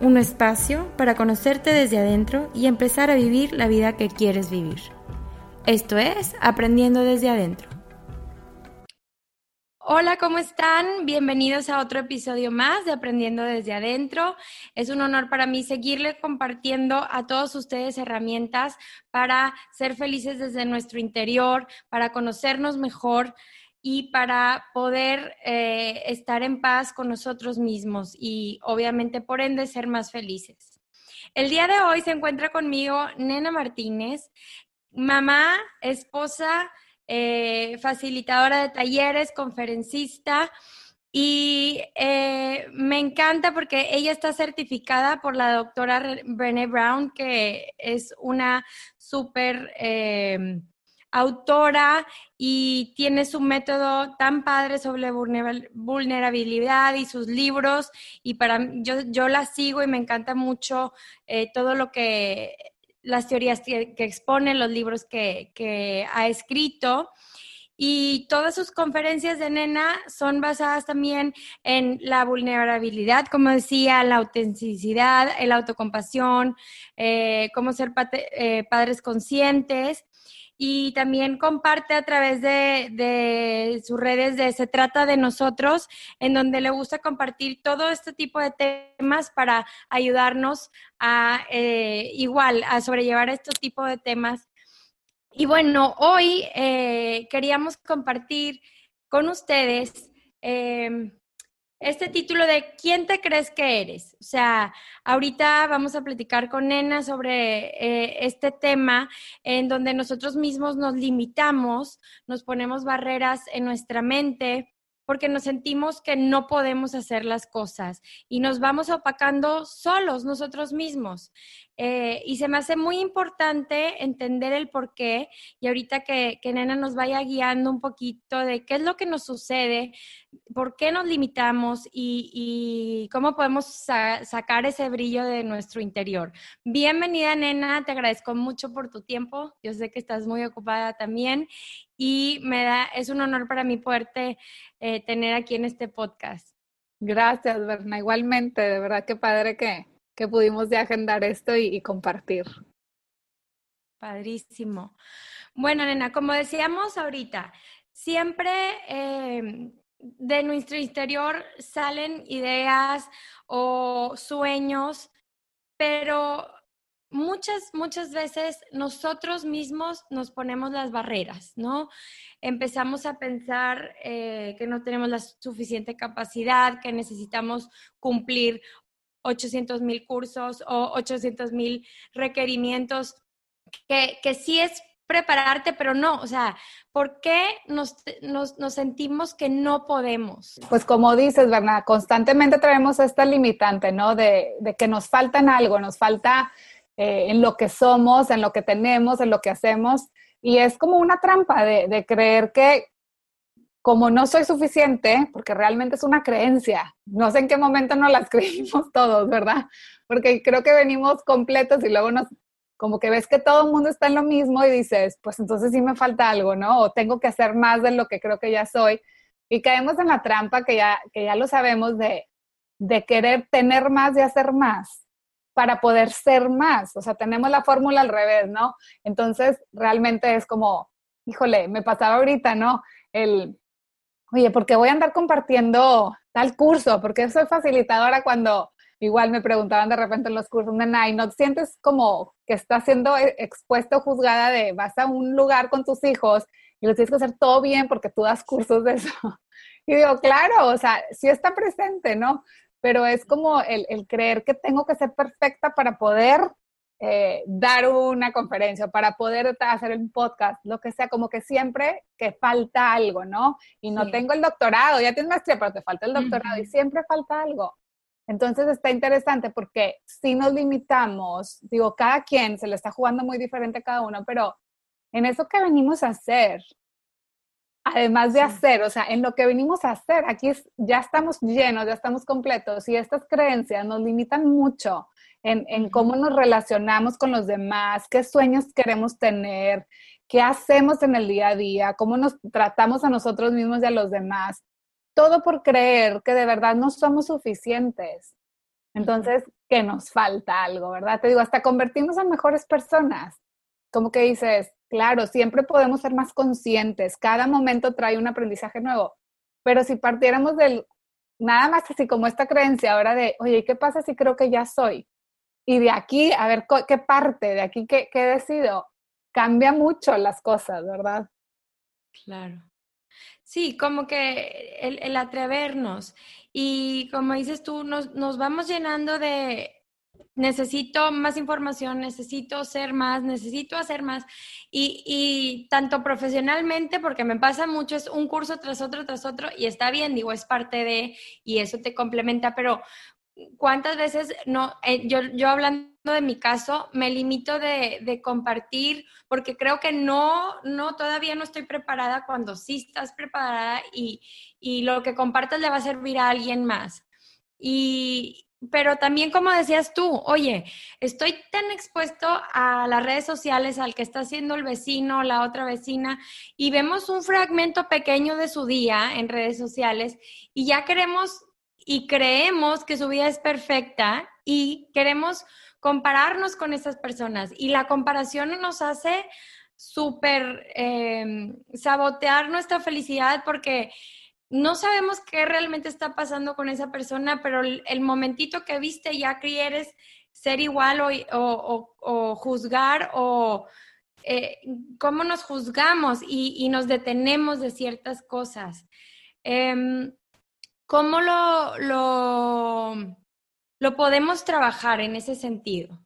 un espacio para conocerte desde adentro y empezar a vivir la vida que quieres vivir. Esto es Aprendiendo desde adentro. Hola, ¿cómo están? Bienvenidos a otro episodio más de Aprendiendo desde adentro. Es un honor para mí seguirle compartiendo a todos ustedes herramientas para ser felices desde nuestro interior, para conocernos mejor y para poder eh, estar en paz con nosotros mismos y obviamente por ende ser más felices. El día de hoy se encuentra conmigo Nena Martínez, mamá, esposa, eh, facilitadora de talleres, conferencista. Y eh, me encanta porque ella está certificada por la doctora Brené Brown, que es una súper autora y tiene su método tan padre sobre vulnerabilidad y sus libros y para yo, yo la sigo y me encanta mucho eh, todo lo que las teorías que, expone, los libros que, que ha escrito. Y todas sus conferencias de nena son basadas también en la vulnerabilidad, como decía, la autenticidad, el autocompasión, eh, cómo ser eh, padres conscientes y también comparte a través de, sus redes de Se trata de nosotros, en donde le gusta compartir todo este tipo de temas para ayudarnos a eh, igual, a sobrellevar estos tipos de temas. Y bueno, hoy eh, queríamos compartir con ustedes eh, este título de ¿Quién te crees que eres? O sea, ahorita vamos a platicar con Nena sobre eh, este tema en donde nosotros mismos nos limitamos, nos ponemos barreras en nuestra mente porque nos sentimos que no podemos hacer las cosas y nos vamos opacando solos nosotros mismos. Eh, y se me hace muy importante entender el por qué y ahorita que, Nena nos vaya guiando un poquito de qué es lo que nos sucede, por qué nos limitamos y, y cómo podemos sacar ese brillo de nuestro interior. Bienvenida Nena, te agradezco mucho por tu tiempo, yo sé que estás muy ocupada también y me da, es un honor para mí poderte eh, tener aquí en este podcast. Gracias, Berna. Igualmente, de verdad que padre que, que pudimos de agendar esto y, compartir. Padrísimo. Bueno, nena, como decíamos ahorita, siempre em, de nuestro interior salen ideas o sueños, pero muchas, muchas veces nosotros mismos nos ponemos las barreras, ¿no? Empezamos a pensar eh, que no tenemos la suficiente capacidad, que necesitamos cumplir 800 mil cursos o 800 mil requerimientos, que, que sí es prepararte, pero no, o sea, ¿por qué nos, nos, nos, sentimos que no podemos? Pues como dices, Bernard, constantemente traemos esta limitante, ¿no? De, de que nos falta algo, nos falta eh, en lo que somos, en lo que tenemos, en lo que hacemos, y es como una trampa de creer que como no soy suficiente, porque realmente es una creencia, no sé en qué momento nos las creímos todos, ¿verdad? Porque creo que venimos completos y luego nos como que ves que todo el mundo está en lo mismo y dices, pues entonces sí me falta algo, ¿no? O tengo que hacer más de lo que creo que ya soy. Y caemos en la trampa que ya, que ya lo sabemos de, de querer tener más y hacer más para poder ser más. O sea, tenemos la fórmula al revés, ¿no? Entonces, realmente es como, híjole, me pasaba ahorita, ¿no? El, oye, ¿por qué voy a andar compartiendo tal curso? Porque soy facilitadora cuando igual me preguntaban de repente en los cursos, nena, ¿y no sientes como que estás siendo e-, expuesto, juzgada de vas a un lugar con tus hijos y les tienes que hacer todo bien porque tú das cursos de eso? Y digo, claro, o sea, sí está presente, ¿no? Pero es como el, el creer que tengo que ser perfecta para poder eh, dar una conferencia, para poder hacer un podcast, lo que sea, como que siempre que falta algo, ¿no? Y no tengo el doctorado, ya tienes maestría, pero te falta el doctorado y siempre falta algo. Entonces está interesante porque si nos limitamos, digo, cada quien se le está jugando muy diferente a cada uno, pero en eso que venimos a hacer, además de hacer, o sea, en lo que venimos a hacer, aquí ya estamos llenos, ya estamos completos y estas creencias nos limitan mucho en, en cómo nos relacionamos con los demás, qué sueños queremos tener, qué hacemos en el día a día, cómo nos tratamos a nosotros mismos y a los demás todo por creer que de verdad no somos suficientes. Entonces, que nos falta algo, ¿verdad? Te digo, hasta convertirnos en mejores personas. Como que dices, claro, siempre podemos ser más conscientes, cada momento trae un aprendizaje nuevo, pero si partiéramos del, nada más así como esta creencia ahora de, oye, ¿qué pasa si creo que ya soy? Y de aquí, a ver qué parte, de aquí qué, qué decido, cambia mucho las cosas, ¿verdad? Claro. Sí, como que el, atrevernos. Y como dices tú, nos, nos vamos llenando de, necesito más información, necesito ser más, necesito hacer más. Y, y, tanto profesionalmente, porque me pasa mucho, es un curso tras otro, tras otro, y está bien, digo, es parte de, y eso te complementa, pero ¿cuántas veces no, eh, yo, yo hablando de mi caso, me limito de, compartir porque creo que no, no, todavía no estoy preparada cuando sí estás preparada y, y lo que compartas le va a servir a alguien más. Y, pero también como decías tú, oye, estoy tan expuesto a las redes sociales, al que está haciendo el vecino, la otra vecina, y vemos un fragmento pequeño de su día en redes sociales y ya queremos y creemos que su vida es perfecta y queremos compararnos con esas personas. Y la comparación nos hace súper em, sabotear nuestra felicidad porque no sabemos qué realmente está pasando con esa persona, pero el, momentito que viste ya quieres ser igual o, juzgar o eh, cómo nos juzgamos y, nos detenemos de ciertas cosas. Em, ¿Cómo lo, lo, lo podemos trabajar en ese sentido?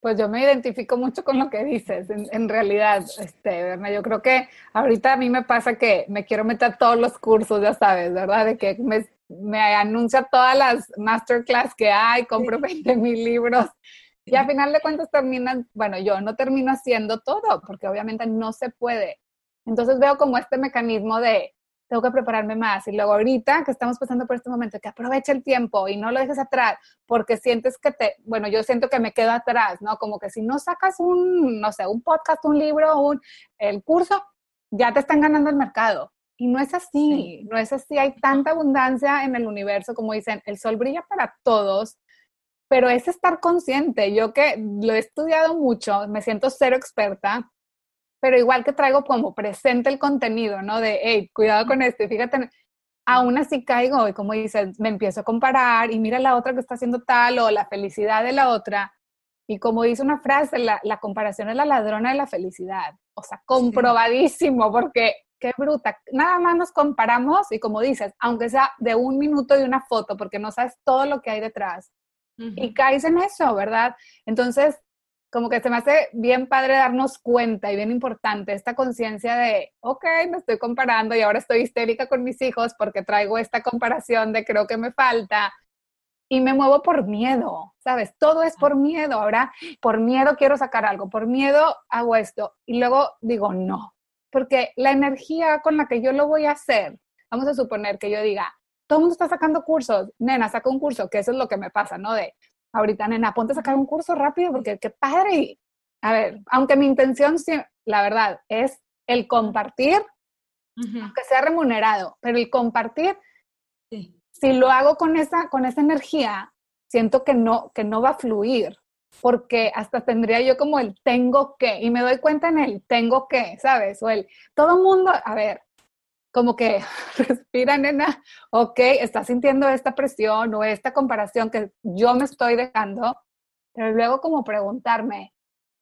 Pues yo me identifico mucho con lo que dices, en, realidad, este, yo creo que ahorita a mí me pasa que me quiero meter a todos los cursos, ya sabes, ¿verdad? De que me, me anuncia todas las masterclass que hay, compro 20 mil libros y al final de cuentas terminan, bueno, yo no termino haciendo todo porque obviamente no se puede. Entonces veo como este mecanismo de, tengo que prepararme más. Y luego ahorita que estamos pasando por este momento, que aproveche el tiempo y no lo dejes atrás, porque sientes que te, bueno, yo siento que me quedo atrás, ¿no? Como que si no sacas un, no sé, un podcast, un libro, un, el curso, ya te están ganando el mercado. Y no es así, no es así. Hay tanta abundancia en el universo, como dicen, el sol brilla para todos, pero es estar consciente. Yo que lo he estudiado mucho, me siento cero experta, pero igual que traigo como presente el contenido, ¿no? De, hey, cuidado con esto, y fíjate, aún así caigo y como dices, me empiezo a comparar y mira la otra que está haciendo tal o la felicidad de la otra. Y como dice una frase, la, la comparación es la ladrona de la felicidad. O sea, comprobadísimo, porque qué bruta. Nada más nos comparamos y como dices, aunque sea de un minuto y una foto, porque no sabes todo lo que hay detrás. Y caes en eso, ¿verdad? Entonces, como que se me hace bien padre darnos cuenta y bien importante esta conciencia de, ok, me estoy comparando y ahora estoy histérica con mis hijos porque traigo esta comparación de creo que me falta y me muevo por miedo, ¿sabes? Todo es por miedo. Ahora, por miedo quiero sacar algo, por miedo hago esto y luego digo no, porque la energía con la que yo lo voy a hacer, vamos a suponer que yo diga, todo el mundo está sacando cursos, nena, saca un curso, que eso es lo que me pasa, ¿no? De, ahorita, nena, ponte a sacar un curso rápido porque qué padre. Y, a ver, aunque mi intención, la verdad, es el compartir, aunque sea remunerado, pero el compartir, si lo hago con esa, con esa energía, siento que no, que no va a fluir, porque hasta tendría yo como el tengo que, y me doy cuenta en el tengo que, ¿sabes? O el, todo mundo, a ver, como que respira, nena, ok, estás sintiendo esta presión o esta comparación que yo me estoy dejando, pero luego como preguntarme,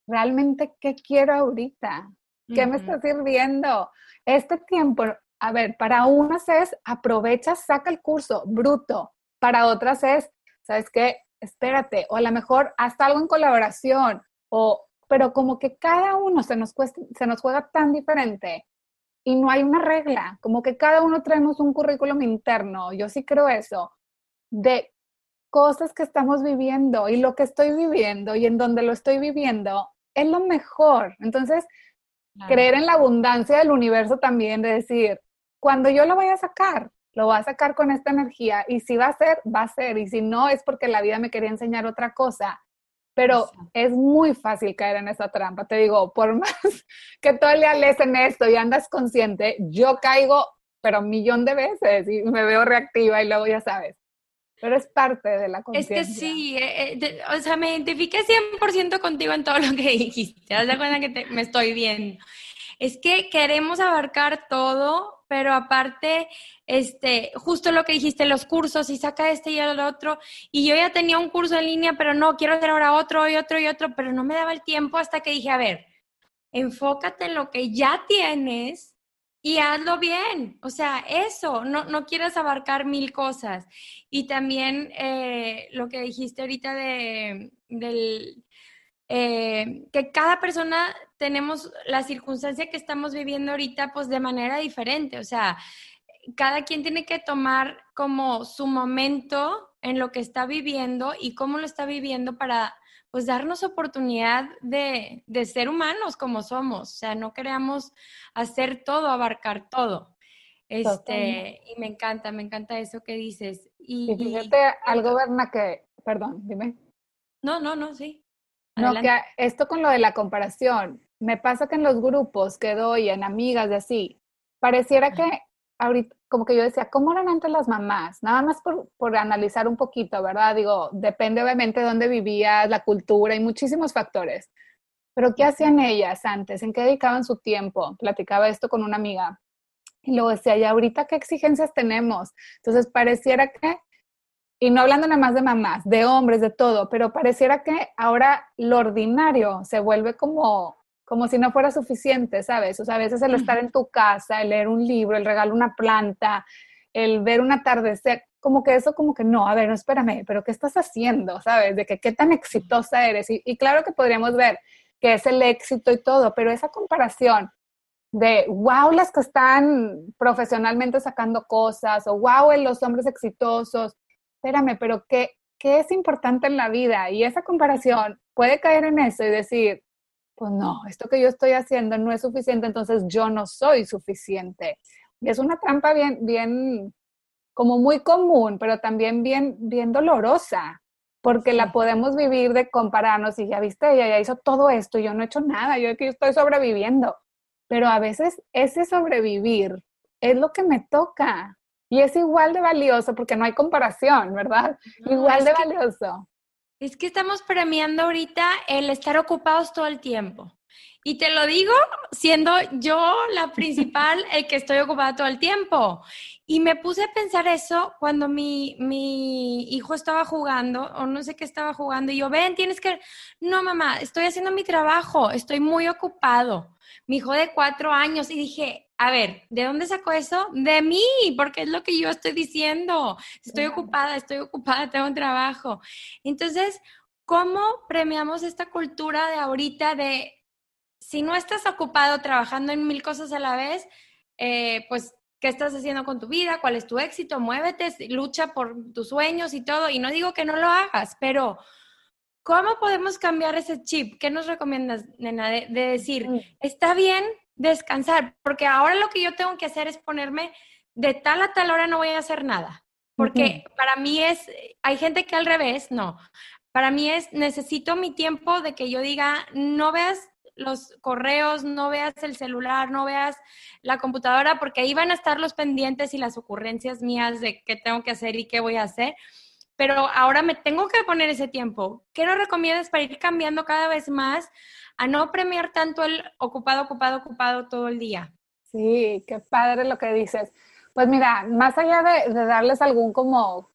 ¿realmente qué quiero ahorita? ¿Qué me está sirviendo? Este tiempo, a ver, para unas es aprovecha, saca el curso, bruto. Para otras es, ¿sabes qué? Espérate, o a lo mejor hasta algo en colaboración, o, pero como que cada uno se nos, se nos juega tan diferente y no hay una regla, como que cada uno traemos un currículum interno, yo sí creo eso, de cosas que estamos viviendo y lo que estoy viviendo y en donde lo estoy viviendo es lo mejor. Entonces, creer en la abundancia del universo también, de decir, cuando yo lo voy a sacar, lo voy a sacar con esta energía y si va a ser, va a ser y si no es porque la vida me quería enseñar otra cosa pero es muy fácil caer en esa trampa. Te digo, por más que todo día lees en esto y andas consciente, yo caigo, pero un millón de veces y me veo reactiva y luego ya sabes. Pero es parte de la conciencia. Es que sí, eh, eh, o sea, me identifiqué 100% contigo en todo lo que dijiste. Te das cuenta que me estoy viendo. Es que queremos abarcar todo pero aparte, este, justo lo que dijiste, los cursos, y saca este y el otro, y yo ya tenía un curso en línea, pero no, quiero hacer ahora otro y otro y otro, pero no me daba el tiempo hasta que dije, a ver, enfócate en lo que ya tienes y hazlo bien. O sea, eso, no, no quieras abarcar mil cosas. Y también eh, lo que dijiste ahorita de, del eh, que cada persona tenemos la circunstancia que estamos viviendo ahorita pues de manera diferente, o sea, cada quien tiene que tomar como su momento en lo que está viviendo y cómo lo está viviendo para pues darnos oportunidad de, ser humanos como somos, o sea, no queremos hacer todo, abarcar todo. Este, y me encanta, me encanta eso que dices. Y, fíjate algo, Berna, que, perdón, dime. No, no, no, sí. No, que esto con lo de la comparación, me pasa que en los grupos que doy, en amigas de así, pareciera que ahorita, como que yo decía, ¿cómo eran antes las mamás? Nada más por, por analizar un poquito, ¿verdad? Digo, depende obviamente de dónde vivías, la cultura y muchísimos factores. Pero ¿qué hacían ellas antes? ¿En qué dedicaban su tiempo? Platicaba esto con una amiga. Y luego decía, ¿y ahorita qué exigencias tenemos? Entonces pareciera que y no hablando nada más de mamás, de hombres, de todo, pero pareciera que ahora lo ordinario se vuelve como, como si no fuera suficiente, ¿sabes? O sea, a veces el estar en tu casa, el leer un libro, el regalar una planta, el ver un atardecer, como que eso, como que no, a ver, no, espérame, pero ¿qué estás haciendo? ¿Sabes? De que qué tan exitosa eres. Y, y claro que podríamos ver que es el éxito y todo, pero esa comparación de wow, las que están profesionalmente sacando cosas, o wow, los hombres exitosos, espérame, pero ¿qué, ¿qué es importante en la vida? Y esa comparación puede caer en eso y decir, pues no, esto que yo estoy haciendo no es suficiente, entonces yo no soy suficiente. Y es una trampa bien, bien, como muy común, pero también bien, bien dolorosa, porque la podemos vivir de compararnos y ya viste, ella ya hizo todo esto, yo no he hecho nada, yo aquí estoy sobreviviendo. Pero a veces ese sobrevivir es lo que me toca. Y es igual de valioso porque no hay comparación, ¿verdad? igual de valioso. Es que estamos premiando ahorita el estar ocupados todo el tiempo. Y te lo digo siendo yo la principal, el que estoy ocupada todo el tiempo. Y me puse a pensar eso cuando mi, mi hijo estaba jugando, o no sé qué estaba jugando, y yo, ven, tienes que... No, mamá, estoy haciendo mi trabajo, estoy muy ocupado. Mi hijo de cuatro años, y dije, a ver, ¿de dónde sacó eso? De mí, porque es lo que yo estoy diciendo. Estoy ocupada, estoy ocupada, tengo un trabajo. Entonces, ¿cómo premiamos esta cultura de ahorita de si no estás ocupado trabajando en mil cosas a la vez, eh, pues, ¿qué estás haciendo con tu vida? ¿Cuál es tu éxito? Muévete, lucha por tus sueños y todo. Y no digo que no lo hagas, pero ¿cómo podemos cambiar ese chip? ¿Qué nos recomiendas, nena, de decir, mm. está bien descansar, porque ahora lo que yo tengo que hacer es ponerme de tal a tal hora no voy a hacer nada, porque para mí es, hay gente que al revés, no. para mí es, necesito mi tiempo de que yo diga, no veas los correos, no veas el celular, no veas la computadora, porque ahí van a estar los pendientes y las ocurrencias mías de qué tengo que hacer y qué voy a hacer. Pero ahora me tengo que poner ese tiempo. ¿Qué nos recomiendas para ir cambiando cada vez más a no premiar tanto el ocupado, ocupado, ocupado todo el día? Sí, qué padre lo que dices. Pues mira, más allá de, de darles algún como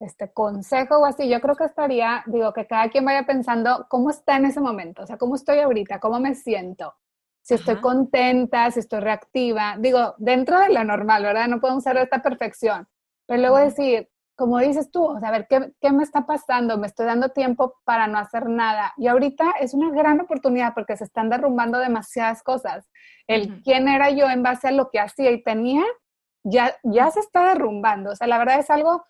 este consejo o así, yo creo que estaría, digo, que cada quien vaya pensando cómo está en ese momento, o sea, cómo estoy ahorita, cómo me siento, si estoy contenta, si estoy reactiva, digo, dentro de lo normal, ¿verdad? No podemos ser esta perfección, pero luego decir, como dices tú, o sea, a ver, ¿qué, ¿qué, me está pasando? Me estoy dando tiempo para no hacer nada. Y ahorita es una gran oportunidad porque se están derrumbando demasiadas cosas. El quién era yo en base a lo que hacía y tenía, ya, ya se está derrumbando. O sea, la verdad es algo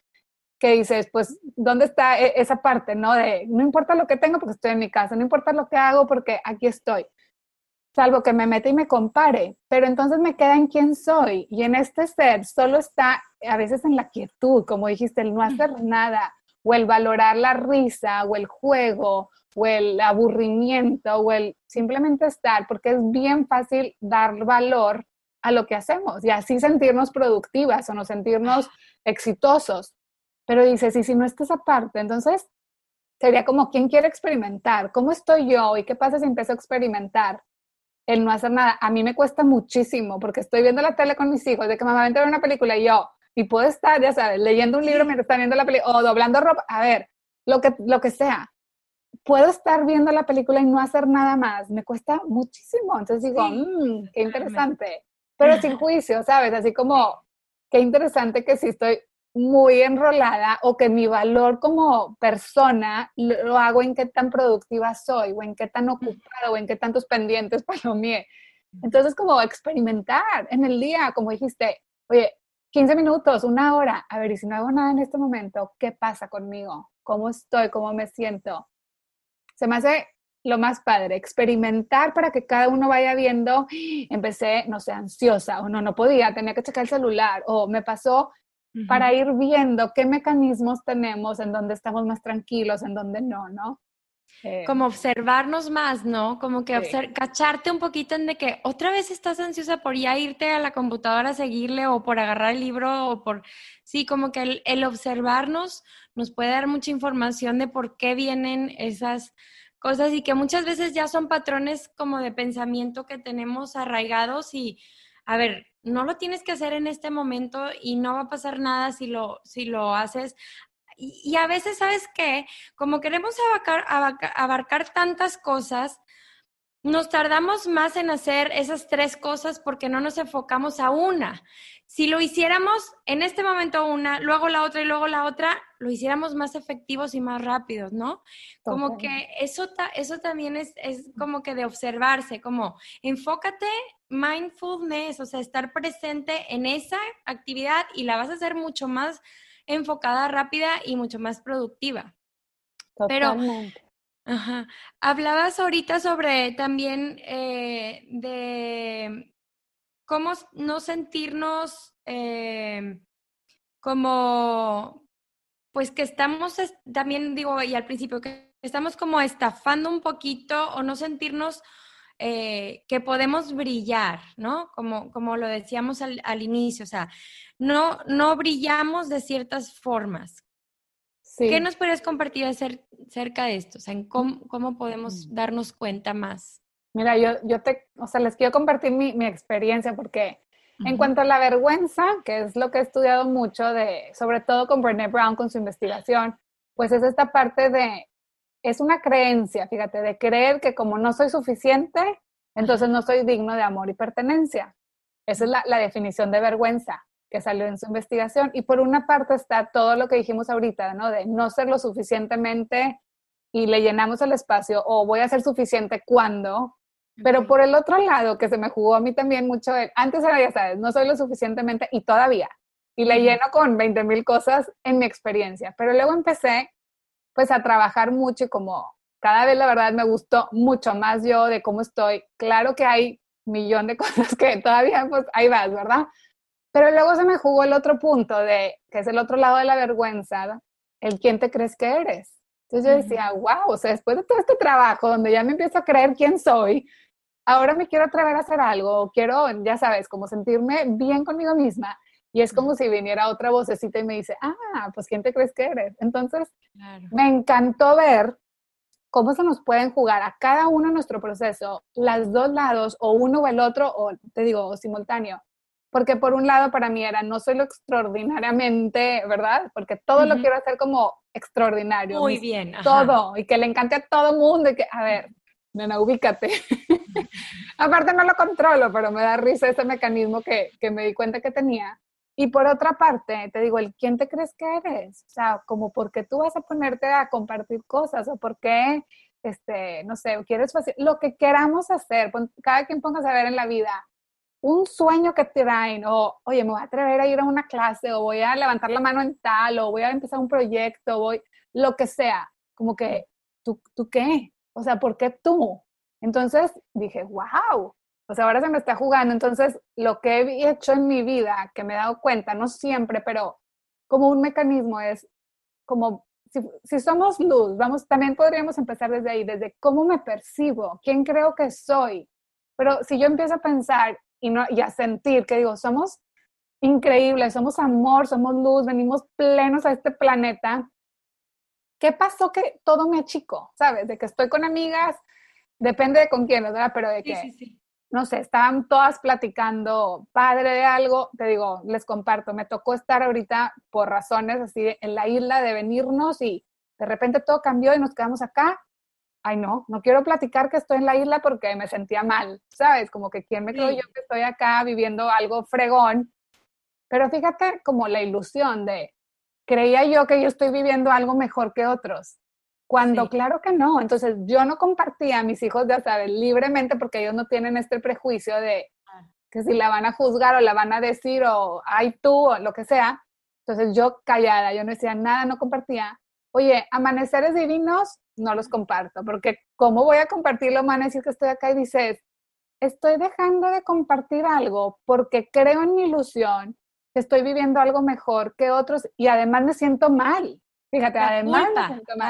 que dices, pues, ¿dónde está e-, esa parte, no? De, no importa lo que tengo porque estoy en mi casa, no importa lo que hago porque aquí estoy. Salvo que me mete y me compare, pero entonces me queda en quién soy. Y en este ser solo está a veces en la quietud, como dijiste, el no hacer nada, o el valorar la risa, o el juego, o el aburrimiento, o el simplemente estar, porque es bien fácil dar valor a lo que hacemos y así sentirnos productivas o no sentirnos exitosos. Pero dices, y si no está esa parte, entonces sería como, ¿quién quiere experimentar? ¿Cómo estoy yo? ¿Y qué pasa si empiezo a experimentar? El no hacer nada. A mí me cuesta muchísimo porque estoy viendo la tele con mis hijos, de que mamá va a una película y yo, y puedo estar, ya sabes, leyendo un libro mientras está viendo la película, o doblando ropa, a ver, lo que, lo que sea. Puedo estar viendo la película y no hacer nada más. Me cuesta muchísimo. Entonces digo, mmm, qué interesante. Pero sin juicio, ¿sabes? Así como, qué interesante que si estoy muy enrolada o que mi valor como persona lo hago en qué tan productiva soy o en qué tan ocupada o en qué tantos pendientes palomie. Entonces, como experimentar en el día, como dijiste, oye, 15 minutos, una hora, a ver, y si no hago nada en este momento, ¿qué pasa conmigo? ¿Cómo estoy? ¿Cómo me siento? Se me hace lo más padre, experimentar para que cada uno vaya viendo, empecé, no sé, ansiosa o no, no podía, tenía que checar el celular o me pasó para ir viendo qué mecanismos tenemos en donde estamos más tranquilos, en donde no, ¿no? Como observarnos más, ¿no? Como que cacharte un poquito en de que otra vez estás ansiosa por ya irte a la computadora a seguirle o por agarrar el libro o por, sí, como que el, el observarnos nos puede dar mucha información de por qué vienen esas cosas y que muchas veces ya son patrones como de pensamiento que tenemos arraigados y, a ver, no lo tienes que hacer en este momento y no va a pasar nada si lo, si lo haces. Y, a veces, ¿sabes qué? Como queremos abarcar, abarcar tantas cosas, nos tardamos más en hacer esas tres cosas porque no nos enfocamos a una. Si lo hiciéramos en este momento una, luego la otra y luego la otra, lo hiciéramos más efectivos y más rápidos, ¿no? Como que eso, eso también es, es como que de observarse, como enfócate mindfulness, o sea, estar presente en esa actividad y la vas a hacer mucho más enfocada, rápida y mucho más productiva. Totalmente. Pero, ajá, hablabas ahorita sobre también eh, de cómo no sentirnos eh, como, pues que estamos, también digo, y al principio, que estamos como estafando un poquito o no sentirnos eh, que podemos brillar, ¿no? Como, como lo decíamos al, inicio, o sea, no, no brillamos de ciertas formas. ¿Qué nos podrías compartir acerca de esto? O sea, cómo, podemos mm. darnos cuenta más? Mira, yo, yo te, o sea, les quiero compartir mi, mi experiencia porque en cuanto a la vergüenza, que es lo que he estudiado mucho de, sobre todo con Brené Brown, con su investigación, pues es esta parte de es una creencia, fíjate, de creer que como no soy suficiente, entonces no soy digno de amor y pertenencia. Esa es la, definición de vergüenza que salió en su investigación. Y por una parte está todo lo que dijimos ahorita, ¿no? De no ser lo suficientemente y le llenamos el espacio o voy a ser suficiente cuando. Pero por el otro lado, que se me jugó a mí también mucho, antes era, ya sabes, no soy lo suficientemente y todavía. Y le lleno con 20 mil cosas en mi experiencia. Pero luego empecé pues a trabajar mucho y como cada vez la verdad me gustó mucho más yo de cómo estoy. Claro que hay millón de cosas que todavía pues ahí vas, ¿verdad? Pero luego se me jugó el otro punto de, que es el otro lado de la vergüenza, el quién te crees que eres. Entonces yo decía, wow, o sea, después de todo este trabajo donde ya me empiezo a creer quién soy, ahora me quiero atrever a hacer algo, quiero, ya sabes, como sentirme bien conmigo misma. Y es como si viniera otra vocecita y me dice, ah, pues ¿quién te crees que eres? Entonces, me encantó ver cómo se nos pueden jugar a cada uno nuestro proceso, las dos lados, o uno o el otro, o te digo, simultáneo. Porque por un lado para mí era, no soy lo extraordinariamente, ¿verdad? Porque todo lo quiero hacer como extraordinario. Muy bien. Todo, y que le encante a todo mundo, y que, a ver, nena, ubícate. Aparte no lo controlo, pero me da risa ese mecanismo que, que me di cuenta que tenía. Y por otra parte, te digo, el quién te crees que eres, o sea, como por qué tú vas a ponerte a compartir cosas o por qué, este, no sé, quieres lo que queramos hacer, cada quien ponga a ver en la vida un sueño que te traen o, oye, me voy a atrever a ir a una clase o voy a levantar la mano en tal o voy a empezar un proyecto, voy, lo que sea, como que, ¿tú, tú qué? O sea, ¿por qué tú? Entonces dije, wow, pues ahora se me está jugando. Entonces, lo que he hecho en mi vida, que me he dado cuenta, no siempre, pero como un mecanismo es como, si, somos luz, vamos, también podríamos empezar desde ahí, desde cómo me percibo, quién creo que soy. Pero si yo empiezo a pensar y, no, y a sentir que digo, somos increíbles, somos amor, somos luz, venimos plenos a este planeta, ¿qué pasó que todo me achico? ¿Sabes? De que estoy con amigas, depende de con quién, ¿verdad? Pero de que no sé, estaban todas platicando padre de algo, te digo, les comparto, me tocó estar ahorita por razones así en la isla de venirnos y de repente todo cambió y nos quedamos acá. Ay, no, no quiero platicar que estoy en la isla porque me sentía mal, ¿sabes? Como que quién me creo yo que estoy acá viviendo algo fregón. Pero fíjate como la ilusión de, creía yo que yo estoy viviendo algo mejor que otros. Cuando claro que no. Entonces yo no compartía a mis hijos, ya sabes, libremente porque ellos no tienen este prejuicio de que si la van a juzgar o la van a decir o ay tú o lo que sea. Entonces yo callada, yo no decía nada, no compartía. Oye, amaneceres divinos, no los comparto, porque ¿cómo voy a compartirlo? Van a decir que estoy acá y dices, estoy dejando de compartir algo porque creo en mi ilusión, que estoy viviendo algo mejor que otros y además me siento mal. Fíjate, además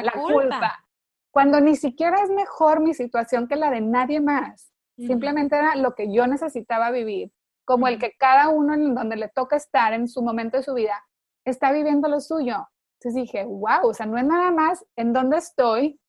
la, culpa. Cuando ni siquiera es mejor mi situación que la de nadie más. Simplemente era lo que yo necesitaba vivir. Como el que cada uno en donde le toca estar en su momento de su vida está viviendo lo suyo. Entonces dije, wow, o sea, no es nada más en dónde estoy,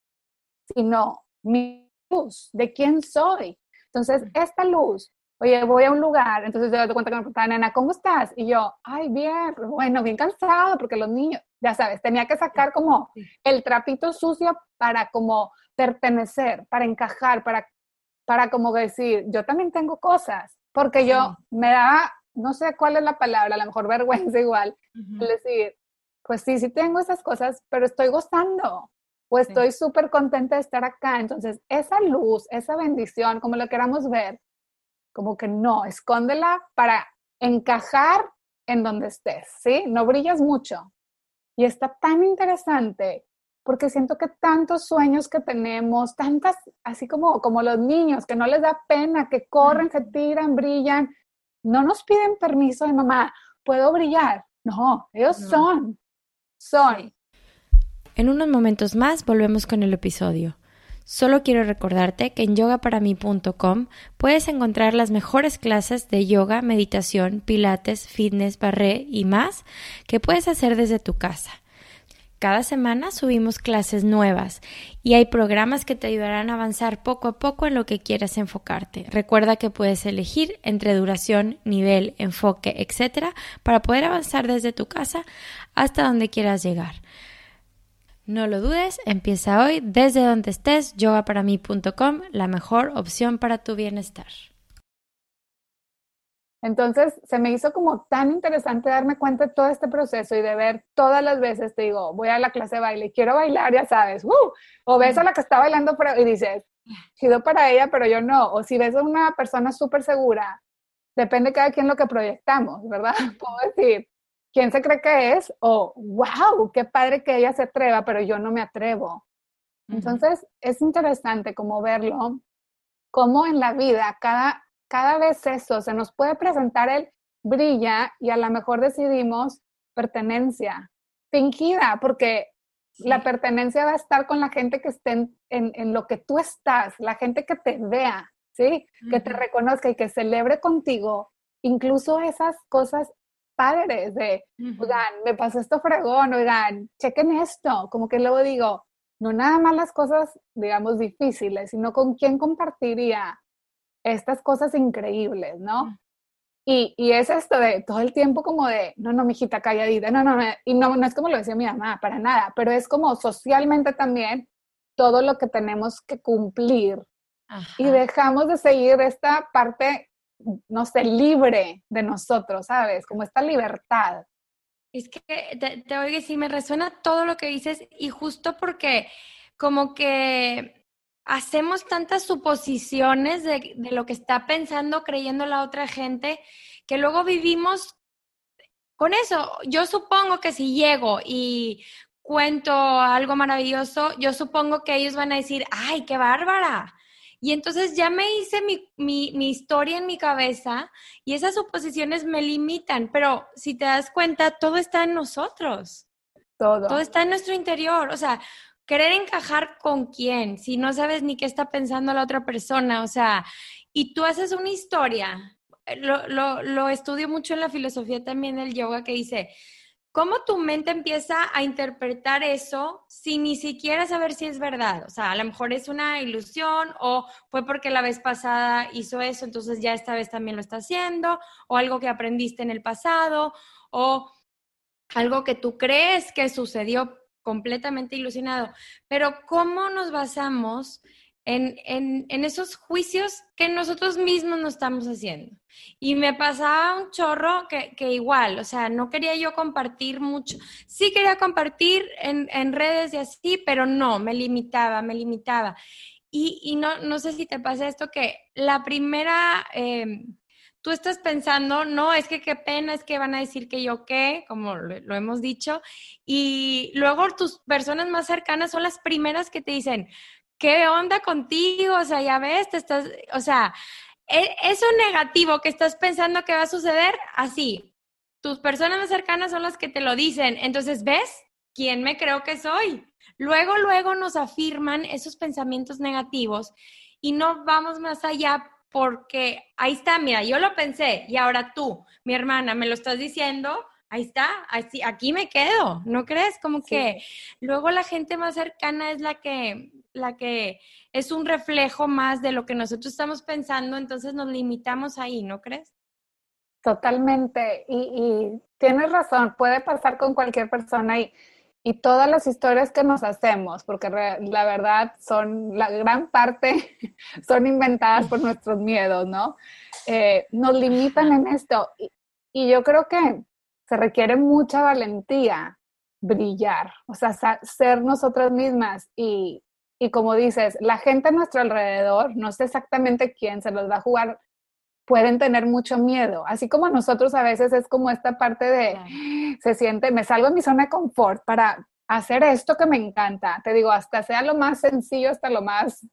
sino mi luz, de quién soy. Entonces, esta luz oye, voy a un lugar, entonces yo doy cuenta que me preguntaba, nena, ¿cómo estás? Y yo, ay, bien, bueno, bien cansado, porque los niños, ya sabes, tenía que sacar como el trapito sucio para como pertenecer, para encajar, para, para como decir, yo también tengo cosas, porque yo me daba, no sé cuál es la palabra, a lo mejor vergüenza igual, decir, pues sí, sí tengo esas cosas, pero estoy gozando, o estoy súper contenta de estar acá. Entonces, esa luz, esa bendición, como lo queramos ver, como que no, escóndela para encajar en donde estés, ¿sí? No brillas mucho. Y está tan interesante porque siento que tantos sueños que tenemos, tantas, así como, como los niños, que no les da pena, que corren, se tiran, brillan, no nos piden permiso de mamá, ¿puedo brillar? No, ellos son, son. En unos momentos más volvemos con el episodio. Solo quiero recordarte que en yogaparamí.com puedes encontrar las mejores clases de yoga, meditación, pilates, fitness, barré y más que puedes hacer desde tu casa. Cada semana subimos clases nuevas y hay programas que te ayudarán a avanzar poco a poco en lo que quieras enfocarte. Recuerda que puedes elegir entre duración, nivel, enfoque, etc. para poder avanzar desde tu casa hasta donde quieras llegar. No lo dudes, empieza hoy desde donde estés, yogaparamí.com, la mejor opción para tu bienestar. Entonces, se me hizo como tan interesante darme cuenta de todo este proceso y de ver todas las veces, te digo, voy a la clase de baile quiero bailar, ya sabes, o ves a la que está bailando y dices, chido para ella, pero yo no, o si ves a una persona súper segura, depende cada quien lo que proyectamos, ¿verdad? Puedo decir, quién se cree que es o wow, qué padre que ella se atreva, pero yo no me atrevo. Entonces, es interesante como verlo, como en la vida cada, cada vez eso se nos puede presentar el brilla y a lo mejor decidimos pertenencia fingida, porque La pertenencia va a estar con la gente que esté en, en, lo que tú estás, la gente que te vea, ¿sí? Que te reconozca y que celebre contigo incluso esas cosas padres de, oigan, me pasó esto fregón, oigan, chequen esto, como que luego digo, no nada más las cosas, digamos, difíciles, sino con quién compartiría estas cosas increíbles, ¿no? Y, y, es esto de todo el tiempo como de, no, no, mijita, calladita, no, no, no, y no, no es como lo decía mi mamá, para nada, pero es como socialmente también todo lo que tenemos que cumplir. Y dejamos de seguir esta parte, no sé, libre de nosotros, ¿sabes? Como esta libertad. Es que te, te oigo y sí, me resuena todo lo que dices y justo porque como que hacemos tantas suposiciones de, lo que está pensando, creyendo la otra gente, que luego vivimos con eso. Yo supongo que si llego y cuento algo maravilloso, yo supongo que ellos van a decir, ay, qué bárbara. Y entonces ya me hice mi, mi, historia en mi cabeza y esas suposiciones me limitan, pero si te das cuenta, todo está en nosotros. Todo. Todo está en nuestro interior. O sea, querer encajar con quién, si no sabes ni qué está pensando la otra persona, o sea, y tú haces una historia, lo, lo, lo estudio mucho en la filosofía también del yoga que dice, ¿cómo tu mente empieza a interpretar eso sin ni siquiera saber si es verdad? O sea, a lo mejor es una ilusión o fue porque la vez pasada hizo eso, entonces ya esta vez también lo está haciendo, o algo que aprendiste en el pasado, o algo que tú crees que sucedió completamente ilusionado. Pero ¿cómo nos basamos en, en, esos juicios que nosotros mismos nos estamos haciendo? Y me pasaba un chorro que, que, igual, o sea, no quería yo compartir mucho. Sí quería compartir en, en redes y así, pero no, me limitaba, me limitaba. Y, y no, no sé si te pasa esto, que la primera... Eh, tú estás pensando, no, es que qué pena, es que van a decir que yo qué, como lo, hemos dicho, y luego tus personas más cercanas son las primeras que te dicen, ¿qué onda contigo? O sea, ya ves, te estás, o sea, e, eso negativo que estás pensando que va a suceder, así, tus personas más cercanas son las que te lo dicen, entonces, ¿ves? ¿Quién me creo que soy? Luego, luego nos afirman esos pensamientos negativos y no vamos más allá porque ahí está, mira, yo lo pensé y ahora tú, mi hermana, me lo estás diciendo, ahí está, así, aquí me quedo, ¿no crees? Como que luego la gente más cercana es la que, la que es un reflejo más de lo que nosotros estamos pensando, entonces nos limitamos ahí, ¿no crees? Totalmente, y, y tienes razón, puede pasar con cualquier persona y y todas las historias que nos hacemos, porque la verdad son, la gran parte son inventadas por nuestros miedos, ¿no? Eh, nos limitan en esto. Y, y, yo creo que se requiere mucha valentía brillar, o sea, ser nosotras mismas. Y, y como dices, la gente a nuestro alrededor, no sé exactamente quién se los va a jugar pueden tener mucho miedo, así como nosotros a veces es como esta parte de, se siente, me salgo de mi zona de confort para hacer esto que me encanta, te digo, hasta sea lo más sencillo, hasta lo más,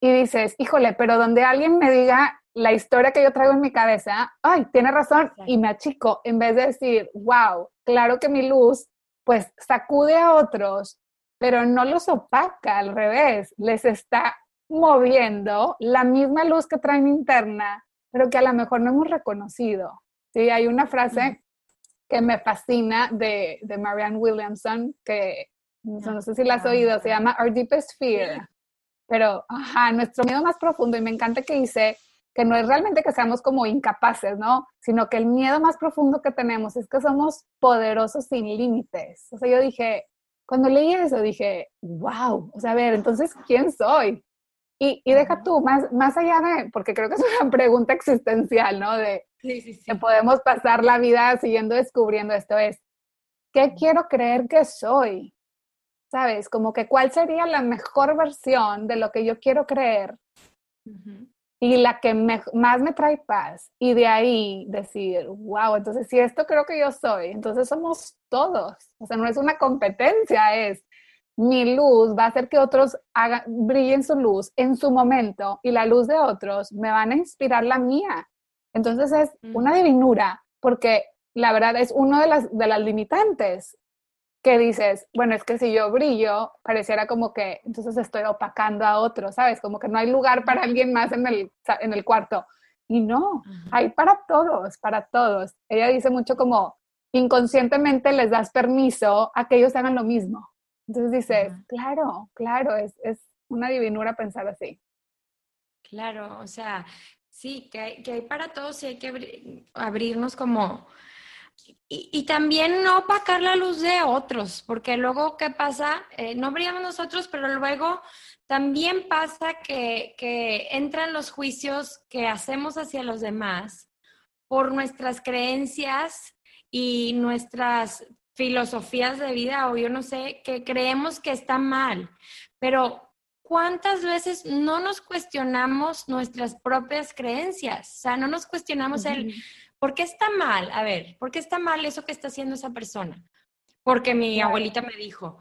y dices, híjole, pero donde alguien me diga la historia que yo traigo en mi cabeza, ay, tiene razón, y me achico, en vez de decir, wow, claro que mi luz, pues sacude a otros, pero no los opaca, al revés, les está moviendo la misma luz que traen interna, pero que a lo mejor no hemos reconocido. Sí, hay una frase que me fascina de, de Marianne Williamson, que no sé si la has oído, se llama Our Deepest Fear. Pero, ajá, nuestro miedo más profundo, y me encanta que dice que no es realmente que seamos como incapaces, ¿no? Sino que el miedo más profundo que tenemos es que somos poderosos sin límites. O sea, yo dije, cuando leí eso, dije, wow, o sea, a ver, entonces, ¿quién soy? Y, deja tú, más, más allá de, porque creo que es una pregunta existencial, ¿no? De que podemos pasar la vida siguiendo descubriendo esto es, ¿qué quiero creer que soy? ¿Sabes? Como que cuál sería la mejor versión de lo que yo quiero creer y la que más me trae paz. Y de ahí decir, wow, entonces si esto creo que yo soy, entonces somos todos. O sea, no es una competencia, es mi luz va a hacer que otros hagan, brillen su luz en su momento y la luz de otros me van a inspirar la mía. Entonces es una divinura porque la verdad es uno de las, de las limitantes. Que dices, bueno, es que si yo brillo, pareciera como que entonces estoy opacando a otro, ¿sabes? Como que no hay lugar para alguien más en el, en el cuarto. Y no, hay para todos, para todos. Ella dice mucho como inconscientemente les das permiso a que ellos hagan lo mismo. Entonces dices, claro, claro, es, es una divinura pensar así. Claro, o sea, sí, que hay, que hay para todos y hay que abrirnos como y, también no opacar la luz de otros, porque luego, ¿qué pasa? Eh, no brillamos nosotros, pero luego también pasa que, que entran los juicios que hacemos hacia los demás por nuestras creencias y nuestras filosofías de vida, o yo no sé, que creemos que está mal. Pero ¿cuántas veces no nos cuestionamos nuestras propias creencias? O sea, no nos cuestionamos el ¿Por qué está mal? A ver, ¿por qué está mal eso que está haciendo esa persona? Porque mi abuelita me dijo,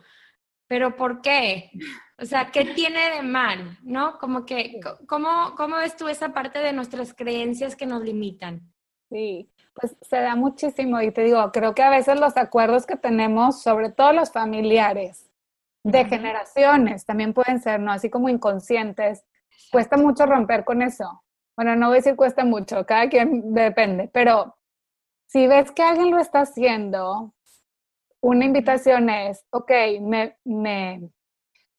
pero ¿por qué? O sea, ¿qué tiene de mal? ¿No? Como que, ¿cómo, ¿cómo ves tú esa parte de nuestras creencias que nos limitan? Sí, pues se da muchísimo y te digo, creo que a veces los acuerdos que tenemos, sobre todo los familiares, de generaciones, también pueden ser, ¿no? Así como inconscientes, cuesta mucho romper con eso bueno, no voy a decir cuesta mucho, cada quien depende, pero si ves que alguien lo está haciendo, una invitación es, ok, me, me,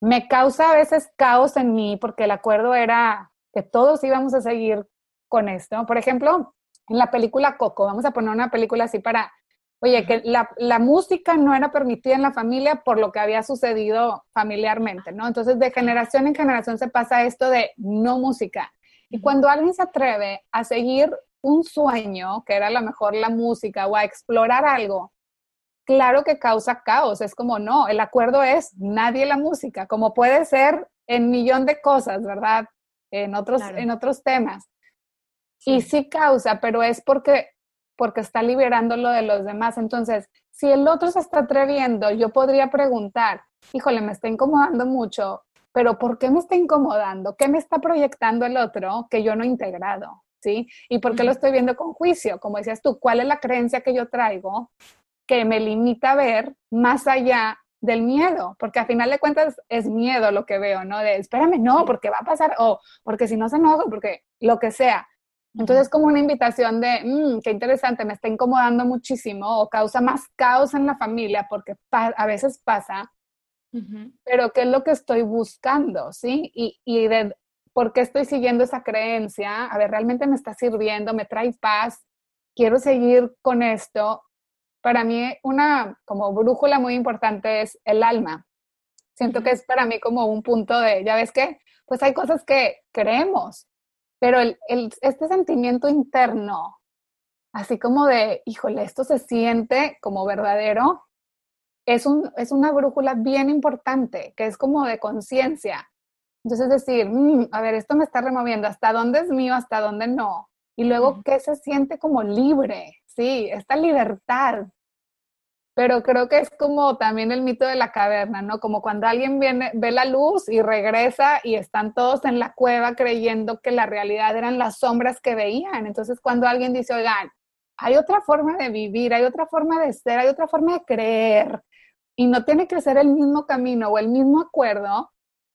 me causa a veces caos en mí porque el acuerdo era que todos íbamos a seguir con esto. Por ejemplo, en la película Coco, vamos a poner una película así para, oye, que la, la, música no era permitida en la familia por lo que había sucedido familiarmente, ¿no? Entonces, de generación en generación se pasa esto de no música. Y cuando alguien se atreve a seguir un sueño, que era a lo mejor la música, o a explorar algo, claro que causa caos. Es como, no, el acuerdo es nadie la música, como puede ser en millón de cosas, ¿verdad? En otros, en otros temas. Y sí causa, pero es porque, porque está liberando lo de los demás. Entonces, si el otro se está atreviendo, yo podría preguntar, híjole, me está incomodando mucho, pero ¿por qué me está incomodando? ¿Qué me está proyectando el otro que yo no he integrado? ¿Sí? ¿Y por qué lo estoy viendo con juicio? Como decías tú, ¿cuál es la creencia que yo traigo que me limita a ver más allá del miedo? Porque a final de cuentas es miedo lo que veo, ¿no? De, espérame, no, porque va a pasar, o porque si no se enoja, porque lo que sea. Entonces, como una invitación de, mmm, qué interesante, me está incomodando muchísimo o causa más caos en la familia, porque a veces pasa pero ¿qué es lo que estoy buscando? ¿Sí? Y, y de por qué estoy siguiendo esa creencia. A ver, ¿realmente me está sirviendo? ¿Me trae paz? ¿Quiero seguir con esto? Para mí una como brújula muy importante es el alma. Siento que es para mí como un punto de, ya ves que, pues hay cosas que creemos, pero el, el, este sentimiento interno, así como de, híjole, esto se siente como verdadero, es, un, es una brújula bien importante, que es como de conciencia. Entonces decir, mm, a ver, esto me está removiendo, ¿hasta dónde es mío, hasta dónde no? Y luego, ¿qué se siente como libre? Sí, esta libertad. Pero creo que es como también el mito de la caverna, ¿no? Como cuando alguien viene, ve la luz y regresa y están todos en la cueva creyendo que la realidad eran las sombras que veían. Entonces, cuando alguien dice, oigan, hay otra forma de vivir, hay otra forma de ser, hay otra forma de creer, y no tiene que ser el mismo camino o el mismo acuerdo,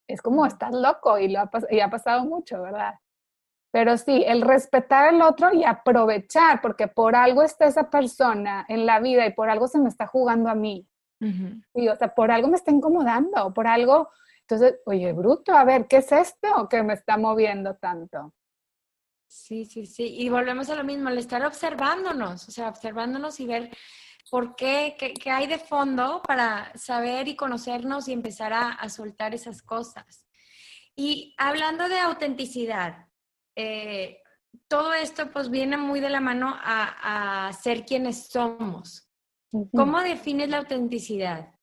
es como estás loco y, lo ha, y ha pasado mucho, ¿verdad? Pero sí, el respetar al otro y aprovechar, porque por algo está esa persona en la vida y por algo se me está jugando a mí. y, o sea, por algo me está incomodando, por algo. Entonces, oye, bruto, a ver, ¿qué es esto que me está moviendo tanto? Sí, sí, sí. Y volvemos a lo mismo, al estar observándonos, o sea, observándonos y ver por qué, qué, hay de fondo para saber y conocernos y empezar a, soltar esas cosas. Y hablando de autenticidad, eh, todo esto pues viene muy de la mano a, ser quienes somos. ¿Cómo defines la autenticidad?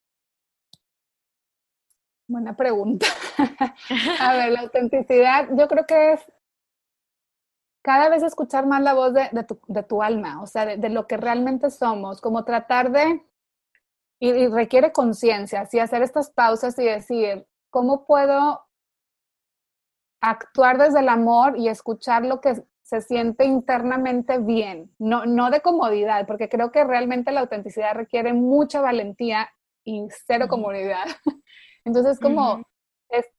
Buena pregunta. a ver, la autenticidad yo creo que es cada vez escuchar más la voz de, tu, alma, o sea, de, lo que realmente somos, como tratar de, y, requiere conciencia, así hacer estas pausas y decir, ¿cómo puedo actuar desde el amor y escuchar lo que se siente internamente bien, no, no de comodidad, porque creo que realmente la autenticidad requiere mucha valentía y cero comunidad. Entonces, como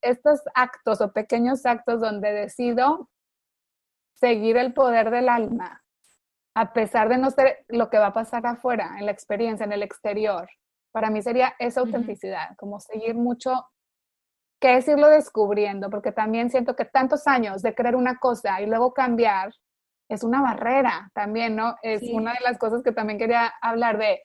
estos actos o pequeños actos donde decido seguir el poder del alma, a pesar de no ser lo que va a pasar afuera, en la experiencia, en el exterior, para mí sería esa autenticidad, como seguir mucho, que es irlo descubriendo, porque también siento que tantos años de creer una cosa y luego cambiar es una barrera también, ¿no? Es una de las cosas que también quería hablar de,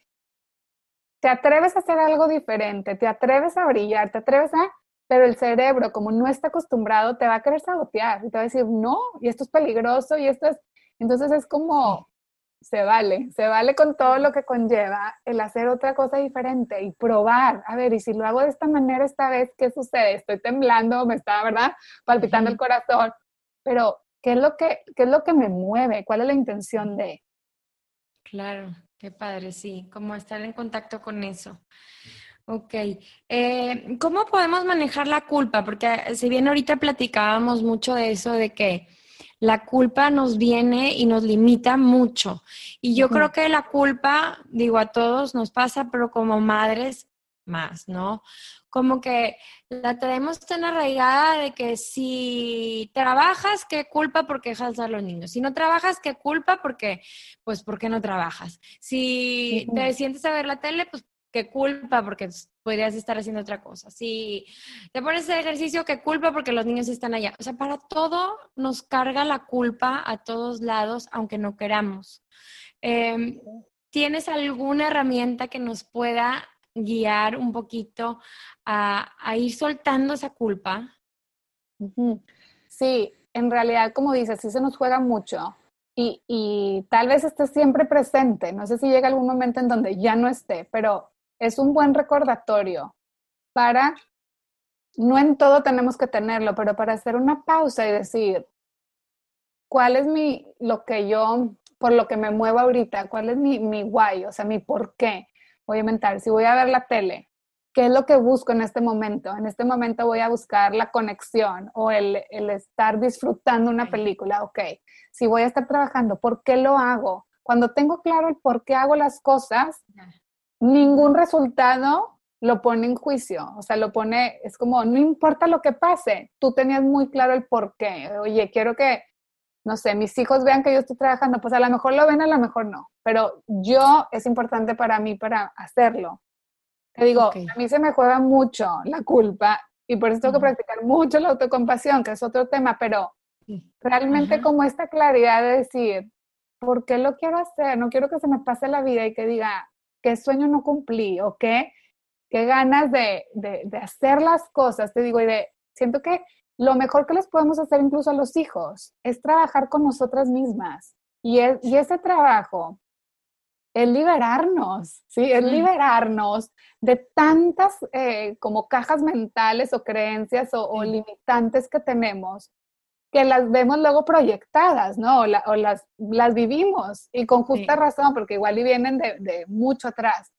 te atreves a hacer algo diferente, te atreves a brillar, te atreves a, pero el cerebro, como no está acostumbrado, te va a querer sabotear y te va a decir, no, y esto es peligroso y esto es, entonces es como, se vale, se vale con todo lo que conlleva el hacer otra cosa diferente y probar, a ver, y si lo hago de esta manera esta vez, ¿qué sucede? Estoy temblando, me está, ¿verdad? Palpitando el corazón, pero ¿qué es lo que, qué es lo que me mueve? ¿Cuál es la intención de? Claro, qué padre, sí, como estar en contacto con eso. Ok, eh, ¿cómo podemos manejar la culpa? Porque si bien ahorita platicábamos mucho de eso, de que la culpa nos viene y nos limita mucho. Y yo creo que la culpa, digo, a todos nos pasa, pero como madres más, ¿no? Como que la tenemos tan arraigada de que si trabajas, qué culpa porque dejas a los niños. Si no trabajas, qué culpa porque, pues, ¿por qué no trabajas? Si te sientes a ver la tele, pues, qué culpa porque podrías estar haciendo otra cosa. Si te pones a ejercicio, qué culpa porque los niños están allá. O sea, para todo nos carga la culpa a todos lados, aunque no queramos. Em, ¿Tienes alguna herramienta que nos pueda guiar un poquito a, ir soltando esa culpa? Sí, en realidad, como dices, sí se nos juega mucho. Y, y, tal vez esté siempre presente. No sé si llega algún momento en donde ya no esté, pero es un buen recordatorio para, no en todo tenemos que tenerlo, pero para hacer una pausa y decir, ¿cuál es mi, lo que yo, por lo que me muevo ahorita? ¿Cuál es mi, mi guay? O sea, mi por qué. Voy a inventar, si voy a ver la tele, ¿qué es lo que busco en este momento? En este momento voy a buscar la conexión o el, el estar disfrutando una película, ok. Si voy a estar trabajando, ¿por qué lo hago? Cuando tengo claro el por qué hago las cosas, ningún resultado lo pone en juicio, o sea, lo pone, es como, no importa lo que pase, tú tenías muy claro el por qué, oye, quiero que, no sé, mis hijos vean que yo estoy trabajando, pues a lo mejor lo ven, a lo mejor no, pero yo es importante para mí para hacerlo. Te digo, a mí se me juega mucho la culpa y por eso tengo que practicar mucho la autocompasión, que es otro tema, pero realmente como esta claridad de decir, ¿por qué lo quiero hacer? No quiero que se me pase la vida y que diga, qué sueño no cumplí o qué, qué ganas de, de, hacer las cosas, te digo, y de, siento que lo mejor que les podemos hacer incluso a los hijos es trabajar con nosotras mismas. Y, y ese trabajo es liberarnos, ¿sí? Es liberarnos de tantas eh, como cajas mentales o creencias o, limitantes que tenemos que las vemos luego proyectadas, ¿no? O, las, las vivimos y con justa razón, porque igual y vienen de, mucho atrás.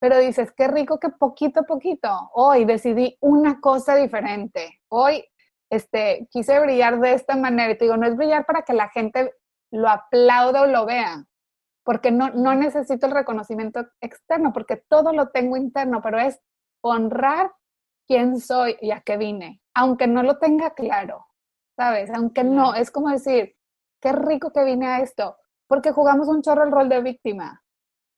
Pero dices, qué rico que poquito a poquito, hoy decidí una cosa diferente. Hoy este, quise brillar de esta manera. Y te digo, no es brillar para que la gente lo aplauda o lo vea, porque no, no necesito el reconocimiento externo, porque todo lo tengo interno, pero es honrar quién soy y a qué vine, aunque no lo tenga claro. ¿Sabes? Aunque no, es como decir, qué rico que vine a esto, porque jugamos un chorro el rol de víctima.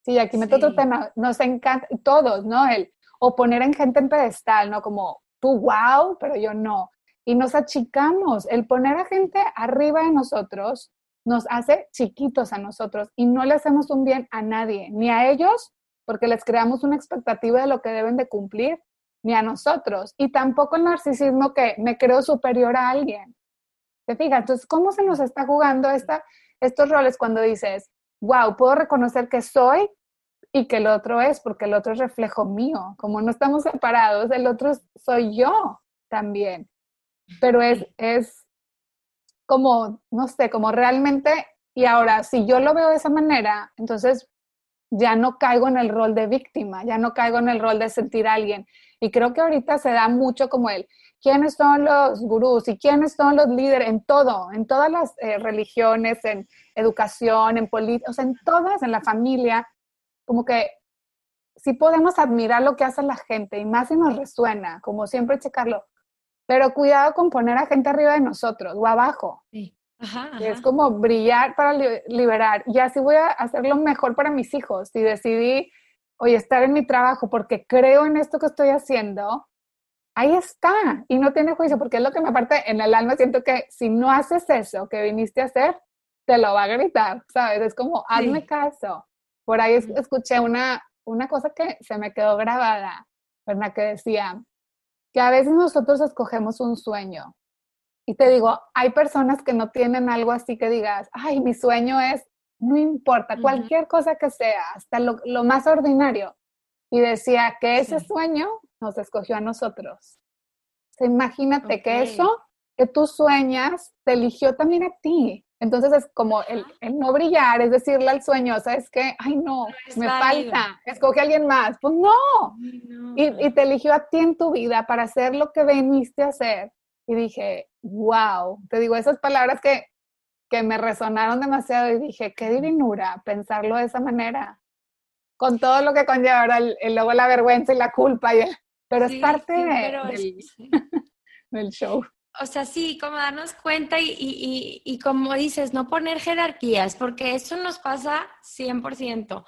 Sí, aquí meto otro tema, nos encanta, todos, ¿no? El, o poner en gente en pedestal, ¿no? Como tú, wow, pero yo no. Y nos achicamos, el poner a gente arriba de nosotros nos hace chiquitos a nosotros y no le hacemos un bien a nadie, ni a ellos, porque les creamos una expectativa de lo que deben de cumplir, ni a nosotros. Y tampoco el narcisismo que me creo superior a alguien. ¿Te Entonces, ¿cómo se nos está jugando esta, estos roles cuando dices, wow, puedo reconocer que soy y que el otro es, porque el otro es reflejo mío? Como no estamos separados, el otro soy yo también. Pero es, es como, no sé, como realmente, y ahora, si yo lo veo de esa manera, entonces ya no caigo en el rol de víctima, ya no caigo en el rol de sentir a alguien. Y creo que ahorita se da mucho como el, quiénes son los gurús y quiénes son los líderes en todo, en todas las eh, religiones, en educación, en política, o sea, en todas, en la familia, como que sí podemos admirar lo que hace la gente y más si nos resuena, como siempre checarlo. Pero cuidado con poner a gente arriba de nosotros o abajo. Sí. Es como brillar para liberar. Y así voy a hacer lo mejor para mis hijos. Y decidí, oye, estar en mi trabajo porque creo en esto que estoy haciendo, ahí está. Y no tiene juicio, porque es lo que me parte en el alma. Siento que si no haces eso que viniste a hacer, te lo va a gritar, ¿sabes? Es como, hazme caso. Por ahí escuché una, una cosa que se me quedó grabada, ¿verdad? Que decía que a veces nosotros escogemos un sueño. Y te digo, hay personas que no tienen algo así que digas, ay, mi sueño es, no importa, cualquier cosa que sea, hasta lo, más ordinario. Y decía que ese sueño nos escogió a nosotros. imagínate que eso que tú sueñas te eligió también a ti. Entonces es como el, no brillar, es decirle al sueño, ¿sabes qué? Ay, no, me falta, escoge a alguien más. Pues no. Y, te eligió a ti en tu vida para hacer lo que veniste a hacer. Y dije, wow, te digo esas palabras que, que me resonaron demasiado y dije, qué divinura pensarlo de esa manera. Con todo lo que conlleva ahora el, luego la vergüenza y la culpa. Y pero es parte del show o sea, sí, como darnos cuenta y, como dices, no poner jerarquías, porque eso nos pasa 100%.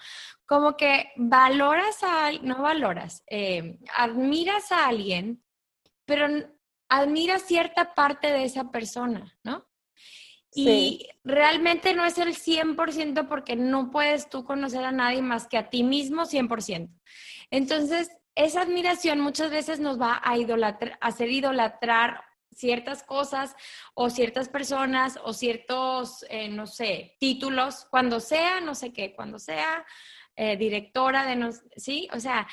Como que valoras a, no valoras, eh, admiras a alguien, pero admiras cierta parte de esa persona, ¿no? Y realmente no es el 100% porque no puedes tú conocer a nadie más que a ti mismo 100%. Entonces, esa admiración muchas veces nos va a, hacer idolatrar ciertas cosas o ciertas personas o ciertos, eh, no sé, títulos, cuando sea, no sé qué, cuando sea eh, directora de, nos, ¿sí? O sea,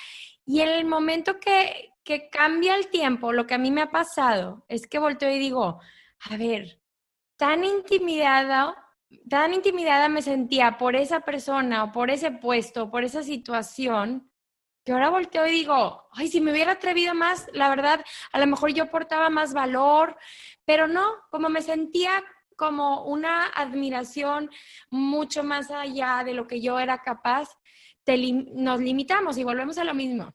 y en el momento que, que cambia el tiempo, lo que a mí me ha pasado es que volteo y digo, a ver, tan intimidada, tan intimidada me sentía por esa persona o por ese puesto, por esa situación, que ahora volteo y digo, ay, si me hubiera atrevido más, la verdad, a lo mejor yo portaba más valor, pero no, como me sentía como una admiración mucho más allá de lo que yo era capaz, nos limitamos y volvemos a lo mismo.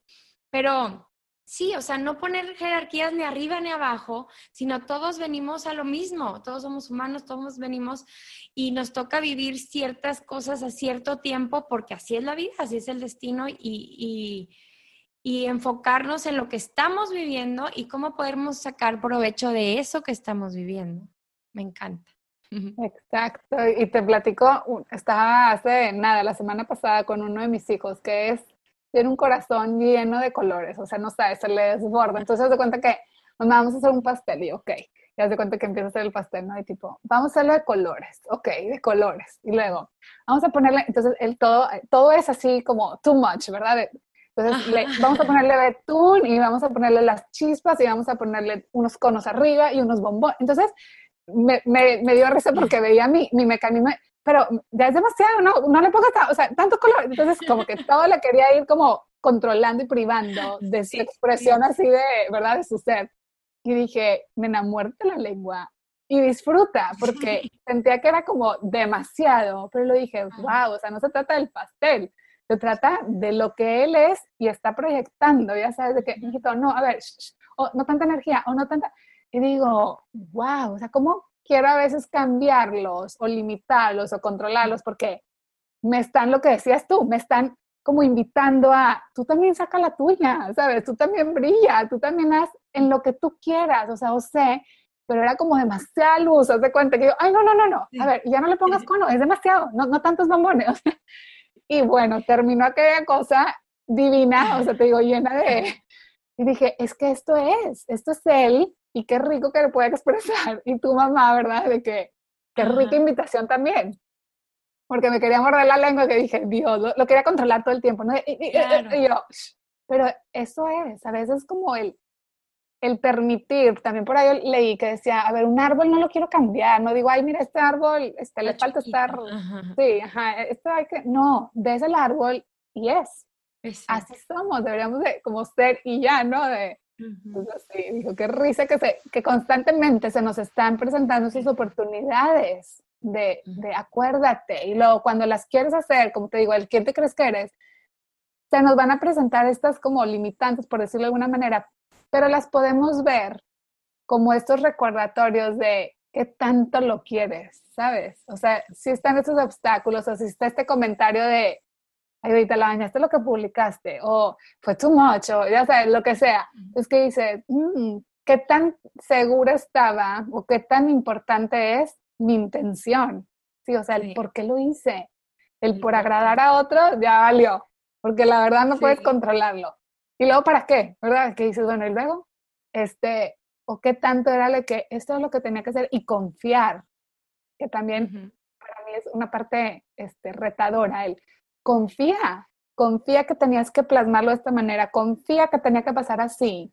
Pero Sí, o sea, no poner jerarquías ni arriba ni abajo, sino todos venimos a lo mismo, todos somos humanos, todos venimos y nos toca vivir ciertas cosas a cierto tiempo porque así es la vida, así es el destino y, y, enfocarnos en lo que estamos viviendo y cómo podemos sacar provecho de eso que estamos viviendo. Me encanta. Exacto, y te platico, estaba hace nada, la semana pasada con uno de mis hijos, que es tiene un corazón lleno de colores, o sea, no sabes, se le desborda. Entonces, se cuenta que vamos a hacer un pastel y, ok, ya se cuenta que empieza a hacer el pastel, ¿no? Y tipo, vamos a hacerlo de colores, ok, de colores. Y luego, vamos a ponerle, entonces, el todo, todo es así como too much, ¿verdad? Entonces, vamos a ponerle betún y vamos a ponerle las chispas y vamos a ponerle unos conos arriba y unos bombones. Entonces, me, me, me, dio risa porque veía mi, mi mecanismo, pero ya es demasiado, no, no le pongas, o sea, tanto color. Entonces, como que todo le quería ir como controlando y privando de su expresión así de, ¿verdad? De su ser. Y dije, me de la lengua y disfruta, porque sentía que era como demasiado, pero lo dije, wow, o sea, no se trata del pastel, se trata de lo que él es y está proyectando, ya sabes, de que, no, a ver, o no tanta energía, o no tanta, y digo, wow, o sea, ¿cómo quiero a veces cambiarlos o limitarlos o controlarlos porque me están, lo que decías tú, me están como invitando a, tú también saca la tuya, ¿sabes? Tú también brilla, tú también haz en lo que tú quieras, o sea, o sé, pero era como demasiada luz, haz de cuenta que yo, ay, no, no, no, no, a ver, ya no le pongas cono, es demasiado, no, no tantos bombones. y bueno, terminó aquella cosa divina, o sea, te digo, llena de... Y dije, es que esto es, esto es él y qué rico que lo pueda expresar. Y tu mamá, ¿verdad? De que, qué rica invitación también. Porque me quería morder la lengua que dije, Dios, lo, quería controlar todo el tiempo. ¿no? Y, yo, pero eso es, a veces como el, el permitir, también por ahí leí que decía, a ver, un árbol no lo quiero cambiar, no digo, ay, mira, este árbol, este, le falta estar, sí, ajá, esto hay que, no, ves el árbol y es, así somos, deberíamos de como ser y ya, ¿no? De, sí, qué risa que, se, que constantemente se nos están presentando esas oportunidades de, de, acuérdate. Y luego cuando las quieres hacer, como te digo, el quién te crees que eres, se nos van a presentar estas como limitantes, por decirlo de alguna manera, pero las podemos ver como estos recordatorios de qué tanto lo quieres, ¿sabes? O sea, si están esos obstáculos o si está este comentario de, ay, ahorita la bañaste lo que publicaste, o fue too much, o ya sabes, lo que sea. Es que dices, mm, ¿qué tan segura estaba o qué tan importante es mi intención? Sí, o sea, el por qué lo hice. El por agradar a otro ya valió, porque la verdad no puedes controlarlo. Y luego, ¿para qué? ¿Verdad? Que dices, bueno, y luego, este, o qué tanto era lo que esto es lo que tenía que hacer y confiar, que también para mí es una parte este, retadora, el confía, confía que tenías que plasmarlo de esta manera, confía que tenía que pasar así.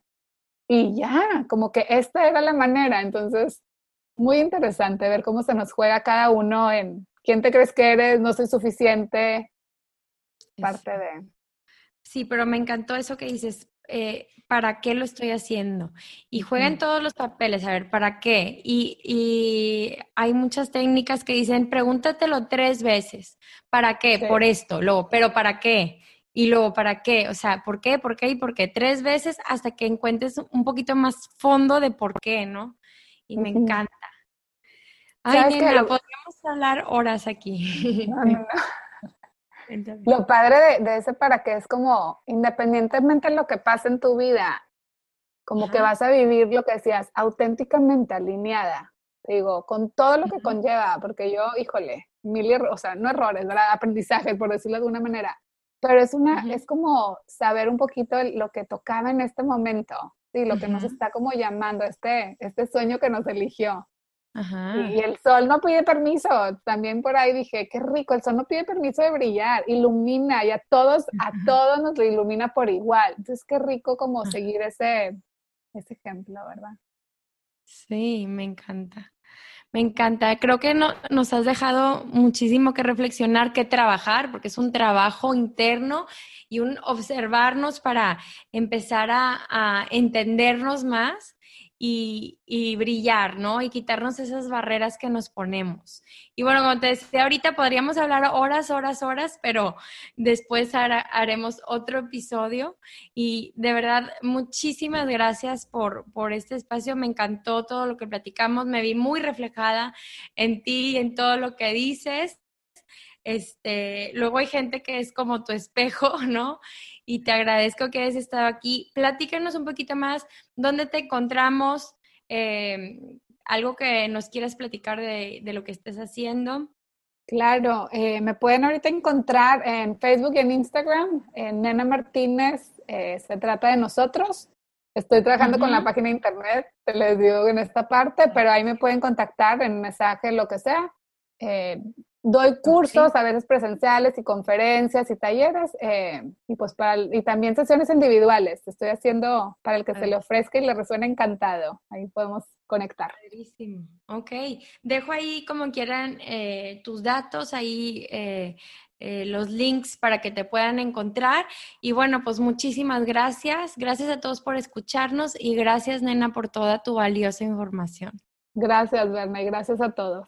Y ya, como que esta era la manera, entonces muy interesante ver cómo se nos juega cada uno en quién te crees que eres, no soy suficiente, parte de... Sí, pero me encantó eso que dices, eh, ¿para qué lo estoy haciendo? Y juegan todos los papeles, a ver, ¿para qué? Y, hay muchas técnicas que dicen, pregúntatelo tres veces, ¿para qué? Por esto, luego, pero ¿para qué? Y luego, ¿para qué? O sea, ¿por qué? ¿Por qué? ¿Y por qué? Tres veces hasta que encuentres un poquito más fondo de por qué, ¿no? Y me encanta. Ay, nena, podríamos hablar horas aquí. Lo padre de, ese para qué es como, independientemente de lo que pase en tu vida, como que vas a vivir lo que decías, auténticamente alineada, digo, con todo lo que conlleva, porque yo, híjole, mil, o sea, no errores, ¿verdad? Aprendizaje, por decirlo de una manera, pero es una, es como saber un poquito lo que tocaba en este momento, sí, lo que nos está como llamando, este, este sueño que nos eligió. Y, el sol no pide permiso. También por ahí dije, qué rico, el sol no pide permiso de brillar, ilumina y a todos, a todos nos lo ilumina por igual. Entonces, qué rico como seguir ese, ese ejemplo, ¿verdad? Sí, me encanta. Me encanta. Creo que no, nos has dejado muchísimo que reflexionar, que trabajar, porque es un trabajo interno y un observarnos para empezar a, a entendernos más y, brillar, ¿no? Y quitarnos esas barreras que nos ponemos. Y bueno, como te decía, ahorita podríamos hablar horas, horas, horas, pero después haremos otro episodio. Y de verdad, muchísimas gracias por, por este espacio. Me encantó todo lo que platicamos. Me vi muy reflejada en ti y en todo lo que dices. Este, luego hay gente que es como tu espejo, ¿no? Y te agradezco que hayas estado aquí. Platícanos un poquito más dónde te encontramos, em, algo que nos quieras platicar de, lo que estés haciendo. Claro, eh, me pueden ahorita encontrar en Facebook y en Instagram, en Nena Martínez, eh, se trata de nosotros. Estoy trabajando con la página de internet, te les digo en esta parte, pero ahí me pueden contactar en mensaje, lo que sea. Eh, Doy cursos, a veces presenciales y conferencias y talleres, eh, y pues para y también sesiones individuales. Estoy haciendo para el que se le ofrezca y le resuena encantado. Ahí podemos conectar. Padrísimo. Ok. Dejo ahí como quieran eh, tus datos, ahí eh, los links para que te puedan encontrar. Y bueno, pues muchísimas gracias. Gracias a todos por escucharnos y gracias, nena, por toda tu valiosa información. Gracias, Berna, y gracias a todos.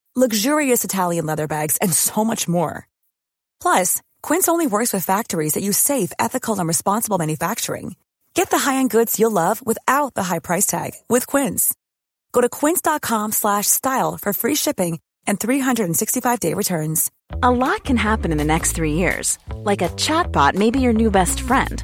luxurious Italian leather bags, and so much more. Plus, Quince only works with factories that use safe, ethical, and responsible manufacturing. Get the high-end goods you'll love without the high price tag with Quince. Go to quince.com/style for free shipping and 365-day returns. A lot can happen in the next 3 years. Like a chatbot may be your new best friend.